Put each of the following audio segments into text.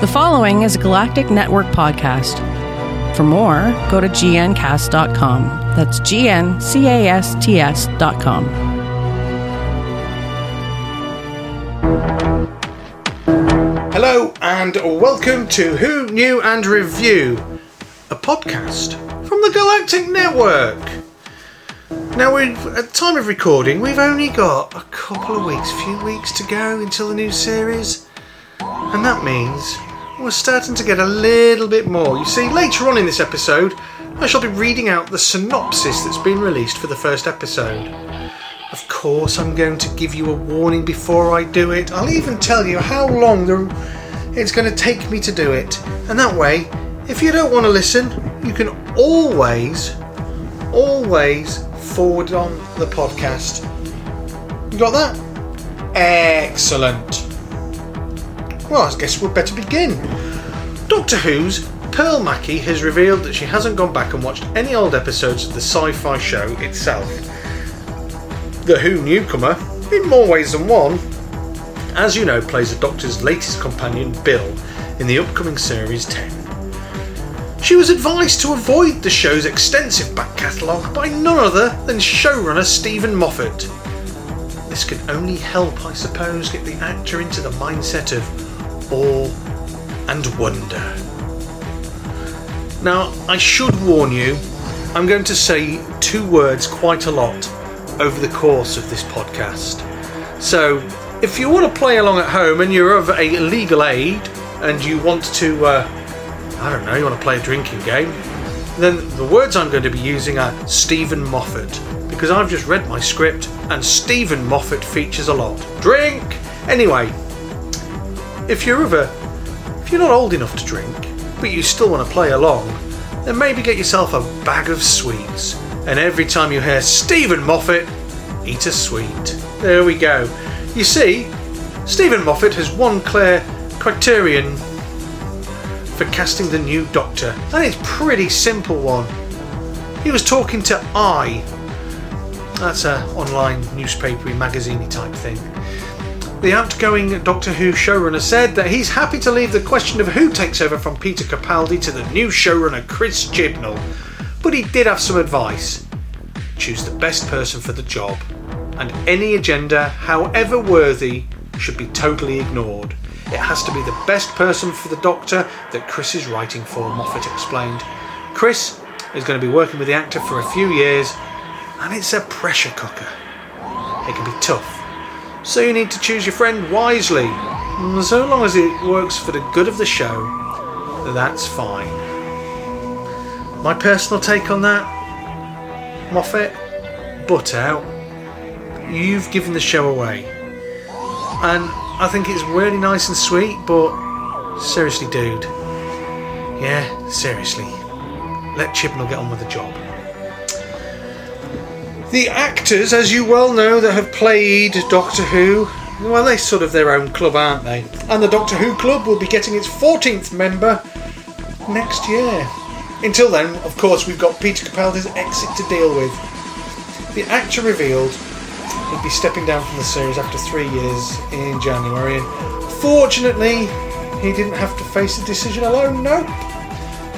The following is a Galactic Network podcast. For more, go to gncast.com. That's G-N-C-A-S-T-S.com. Hello and welcome to Who Knew and Review, a podcast from the Galactic Network. Now, at time of recording, we've only got a couple of weeks, few weeks to go until the new series, and that means we're starting to get a little bit more. You see, later on in this episode, I shall be reading out the synopsis that's been released for the first episode. Of course, I'm going to give you a warning before I do it. I'll even tell you how long the, it's going to take me to do it. And that way, if you don't want to listen, you can always, always forward on the podcast. You got that? Excellent. Well, I guess we'd better begin. Doctor Who's Pearl Mackie has revealed that she hasn't gone back and watched any old episodes of the sci fi show itself. The Who newcomer, in more ways than one, as you know, plays the Doctor's latest companion, Bill, in the upcoming series 10. She was advised to avoid the show's extensive back catalogue by none other than showrunner Steven Moffat. This can only help, I suppose, get the actor into the mindset of awe and wonder. Now, I should warn you, I'm going to say two words quite a lot over the course of this podcast. So, if you want to play along at home and you're of a legal aid and you want to, uh, I don't know, you want to play a drinking game, then the words I'm going to be using are Steven Moffat because I've just read my script and Steven Moffat features a lot. Drink! Anyway, if you're of a, if you're not old enough to drink, but you still want to play along, then maybe get yourself a bag of sweets. And every time you hear Steven Moffat, eat a sweet. There we go. You see, Steven Moffat has one clear criterion for casting the new Doctor, and it's pretty simple one. He was talking to I. That's a online newspapery magazine type thing. The outgoing Doctor Who showrunner said that he's happy to leave the question of who takes over from Peter Capaldi to the new showrunner Chris Chibnall, but he did have some advice. Choose the best person for the job, and any agenda, however worthy, should be totally ignored. It has to be the best person for the Doctor that Chris is writing for, Moffat explained. Chris is going to be working with the actor for a few years, and it's a pressure cooker. It can be tough so you need to choose your friend wisely. So long as it works for the good of the show, that's fine. My personal take on that, Moffat, butt out. You've given the show away. And I think it's really nice and sweet, but seriously, dude. Yeah, seriously. Let Chibnall get on with the job. The actors, as you well know, that have played Doctor Who, well, they're sort of their own club, aren't they? And the Doctor Who Club will be getting its 14th member next year. Until then, of course, we've got Peter Capaldi's exit to deal with. The actor revealed he'd be stepping down from the series after three years in January, fortunately, he didn't have to face the decision alone, no.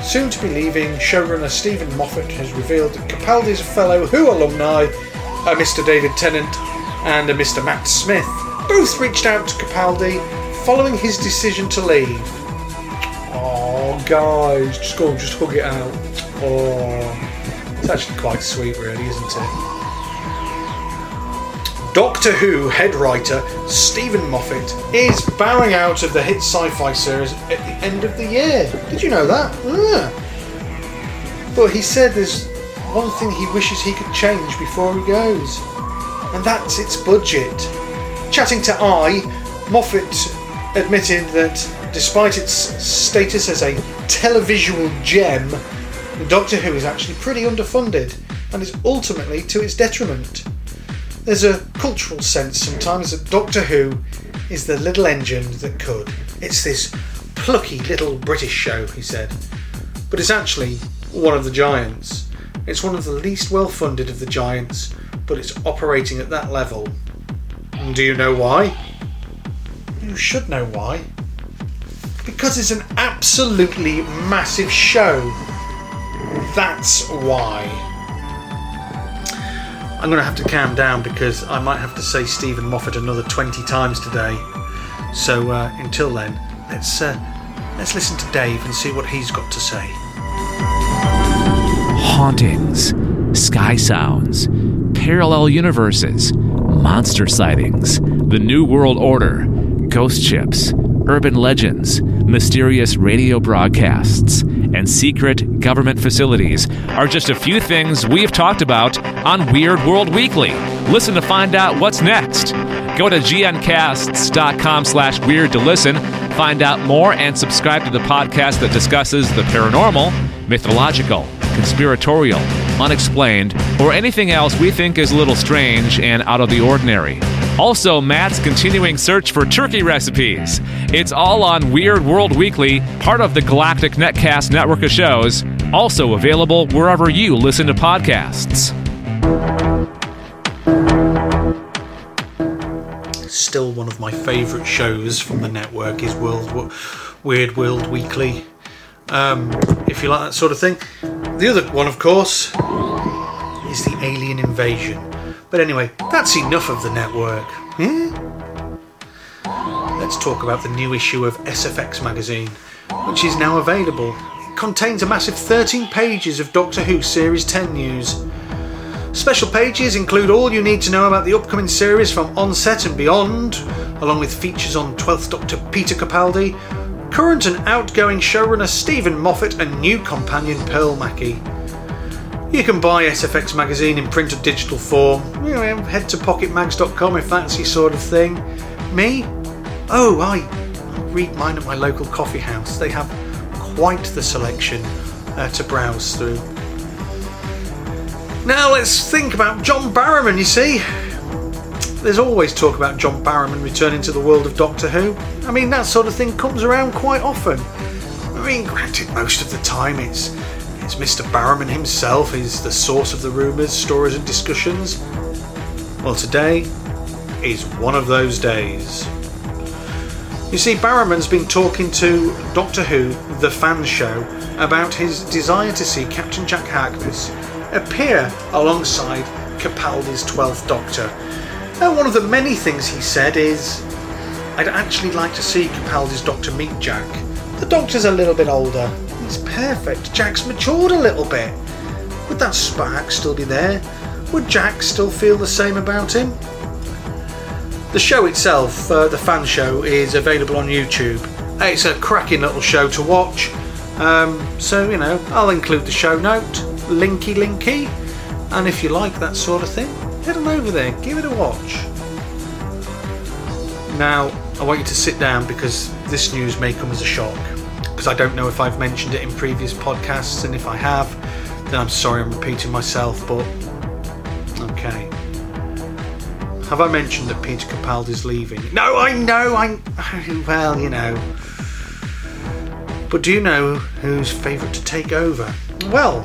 Soon to be leaving, showrunner Steven Moffat has revealed that Capaldi's fellow Who alumni, a Mr. David Tennant and a Mr. Matt Smith, both reached out to Capaldi following his decision to leave. Oh, guys, just go and just hug it out. Oh, it's actually quite sweet, really, isn't it? Doctor Who head writer Steven Moffat is bowing out of the hit sci fi series at the end of the year. Did you know that? Yeah. But he said there's one thing he wishes he could change before he goes, and that's its budget. Chatting to I, Moffat admitted that despite its status as a televisual gem, Doctor Who is actually pretty underfunded and is ultimately to its detriment. There's a cultural sense sometimes that Doctor Who is the little engine that could. It's this plucky little British show, he said. But it's actually one of the giants. It's one of the least well funded of the giants, but it's operating at that level. And do you know why? You should know why. Because it's an absolutely massive show. That's why. I'm going to have to calm down because I might have to say Steven Moffat another 20 times today. So uh, until then, let's uh, let's listen to Dave and see what he's got to say. Hauntings, sky sounds, parallel universes, monster sightings, the New World Order, ghost ships, urban legends, mysterious radio broadcasts, and secret government facilities are just a few things we've talked about on Weird World Weekly. Listen to find out what's next. Go to gncasts.com slash weird to listen, find out more, and subscribe to the podcast that discusses the paranormal, mythological, conspiratorial, unexplained, or anything else we think is a little strange and out of the ordinary. Also, Matt's continuing search for turkey recipes. It's all on Weird World Weekly, part of the Galactic Netcast network of shows, also available wherever you listen to podcasts. Still one of my favourite shows from the network is World Weird World Weekly. Um, if you like that sort of thing. The other one, of course, is the Alien Invasion. But anyway, that's enough of the network. Hmm? Let's talk about the new issue of SFX magazine, which is now available. It contains a massive 13 pages of Doctor Who Series 10 news. Special pages include all you need to know about the upcoming series from onset and beyond, along with features on 12th Doctor Peter Capaldi, current and outgoing showrunner Steven Moffat, and new companion Pearl Mackie. You can buy SFX magazine in print or digital form. You know, head to pocketmags.com if that's your sort of thing. Me? Oh, I read mine at my local coffee house. They have quite the selection uh, to browse through. Now let's think about John Barrowman, you see. There's always talk about John Barrowman returning to the world of Doctor Who. I mean, that sort of thing comes around quite often. I mean, granted, most of the time it's Mr. Barrowman himself is the source of the rumours, stories, and discussions. Well, today is one of those days. You see, Barrowman's been talking to Doctor Who, the fan show, about his desire to see Captain Jack Harkness appear alongside Capaldi's 12th Doctor. Now, one of the many things he said is, I'd actually like to see Capaldi's Doctor meet Jack. The Doctor's a little bit older, it's perfect. Jack's matured a little bit. Would that spark still be there? Would Jack still feel the same about him? The show itself, uh, the fan show, is available on YouTube. It's a cracking little show to watch. Um, so, you know, I'll include the show note, linky linky, and if you like that sort of thing, head on over there, give it a watch. Now, I want you to sit down because this news may come as a shock because I don't know if I've mentioned it in previous podcasts, and if I have, then I'm sorry I'm repeating myself, but okay. Have I mentioned that Peter Capaldi's leaving? No, I know, I'm. Well, you know. But do you know who's favourite to take over? Well,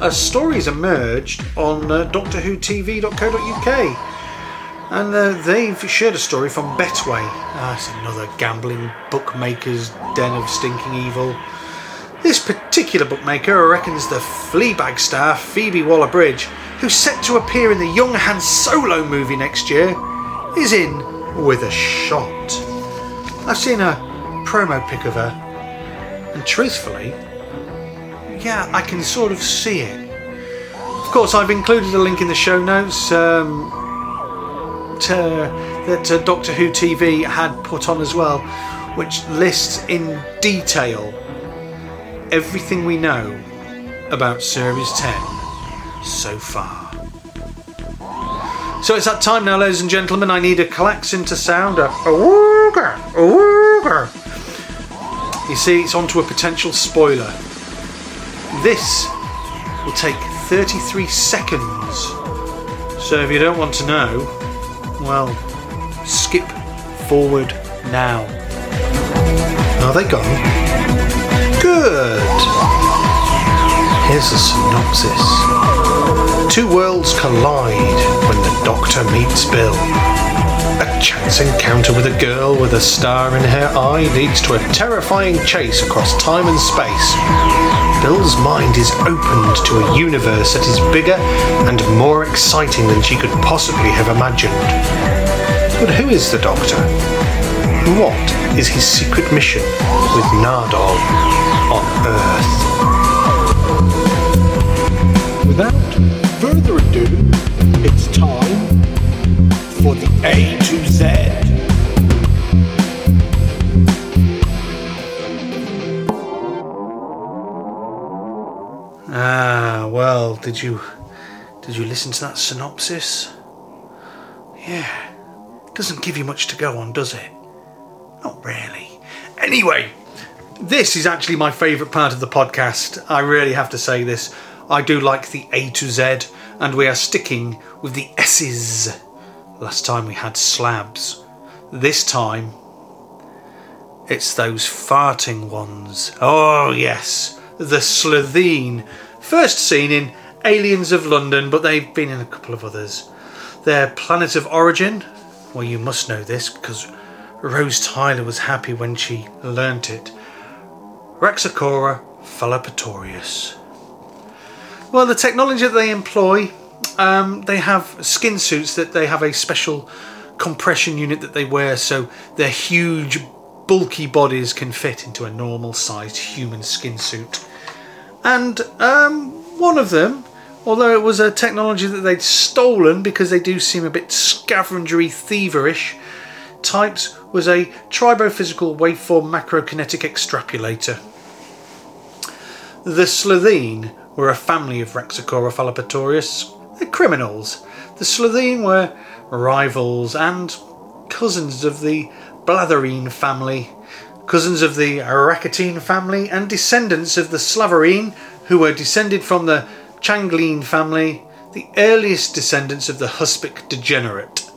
a story's emerged on uh, DoctorWhoTV.co.uk and uh, they've shared a story from Betway. It's another gambling bookmaker's den of stinking evil. This particular bookmaker reckons the Fleabag star Phoebe Waller Bridge, who's set to appear in the Young Han Solo movie next year, is in with a shot. I've seen a promo pic of her, and truthfully, yeah, I can sort of see it. Of course, I've included a link in the show notes. Um, uh, that uh, Doctor Who TV had put on as well, which lists in detail everything we know about Series 10 so far. So it's that time now, ladies and gentlemen. I need a klaxon to sound a. You see, it's onto a potential spoiler. This will take 33 seconds. So if you don't want to know, well, skip forward now. Are they gone? Good. Here's a synopsis. Two worlds collide when the Doctor meets Bill. A chance encounter with a girl with a star in her eye leads to a terrifying chase across time and space. Bill's mind is opened to a universe that is bigger and more exciting than she could possibly have imagined. But who is the Doctor? What is his secret mission with Nardole on Earth? Without further ado, it's time for the A to did you did you listen to that synopsis? Yeah. Doesn't give you much to go on, does it? Not really. Anyway, this is actually my favourite part of the podcast. I really have to say this. I do like the A to Z, and we are sticking with the S's. Last time we had slabs. This time, it's those farting ones. Oh, yes, the Slitheen. First seen in Aliens of London, but they've been in a couple of others. Their planet of origin, well, you must know this because Rose Tyler was happy when she learnt it. Raxacora fallopatorius. Well, the technology that they employ, um, they have skin suits that they have a special compression unit that they wear so their huge, bulky bodies can fit into a normal sized human skin suit. And um, one of them, although it was a technology that they'd stolen because they do seem a bit scavengery thieverish, Types was a tribophysical waveform macrokinetic extrapolator. The Slitheen were a family of Raxacoricofallapatorius. They're criminals. The Slitheen were rivals and cousins of the Blathereen family, cousins of the Rakatine family, and descendants of the Slaverine, who were descended from the Changleen family, the earliest descendants of the Huspic degenerate.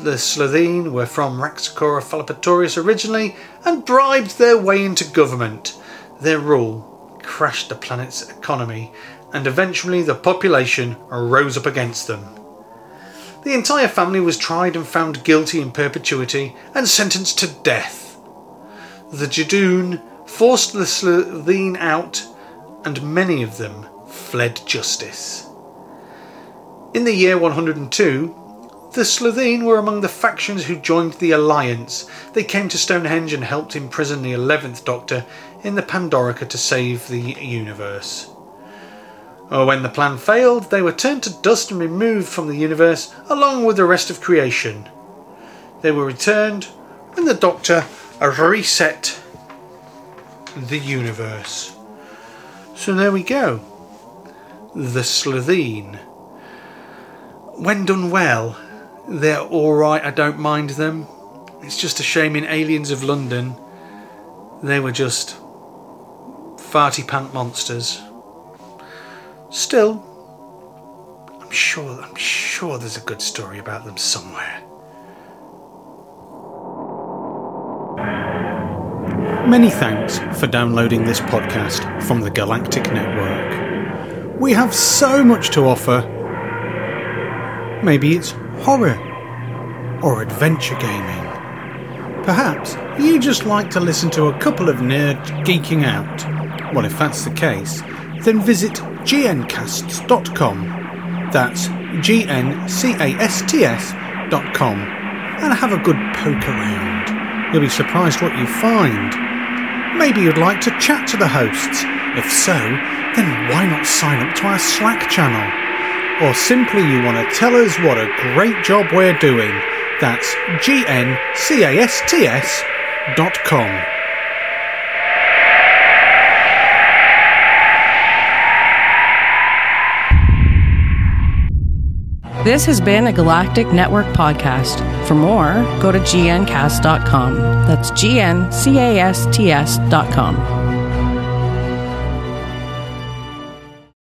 The Slitheen were from Raxacoricofallapatorius originally and bribed their way into government. Their rule crashed the planet's economy, and eventually the population rose up against them. The entire family was tried and found guilty in perpetuity and sentenced to death. The Judoon forced the Slitheen out, and many of them fled justice. In the year 102, the Slitheen were among the factions who joined the Alliance. They came to Stonehenge and helped imprison the 11th Doctor in the Pandorica to save the universe. Oh, when the plan failed, they were turned to dust and removed from the universe along with the rest of creation. They were returned when the Doctor reset the universe. So there we go. The Slitheen. When done well, they're alright, I don't mind them. It's just a shame in Aliens of London, they were just farty pant monsters. Still, I'm sure I'm sure there's a good story about them somewhere. Many thanks for downloading this podcast from the Galactic Network. We have so much to offer. Maybe it's horror or adventure gaming. Perhaps you just like to listen to a couple of nerds geeking out. Well, if that's the case, then visit gncasts.com. That's G N C A S T S.com and have a good poke around. You'll be surprised what you find. Maybe you'd like to chat to the hosts. If so, then why not sign up to our Slack channel? Or simply you want to tell us what a great job we're doing. That's gncasts.com. This has been a Galactic Network podcast. For more, go to gncast.com. That's G N C A S T S.com.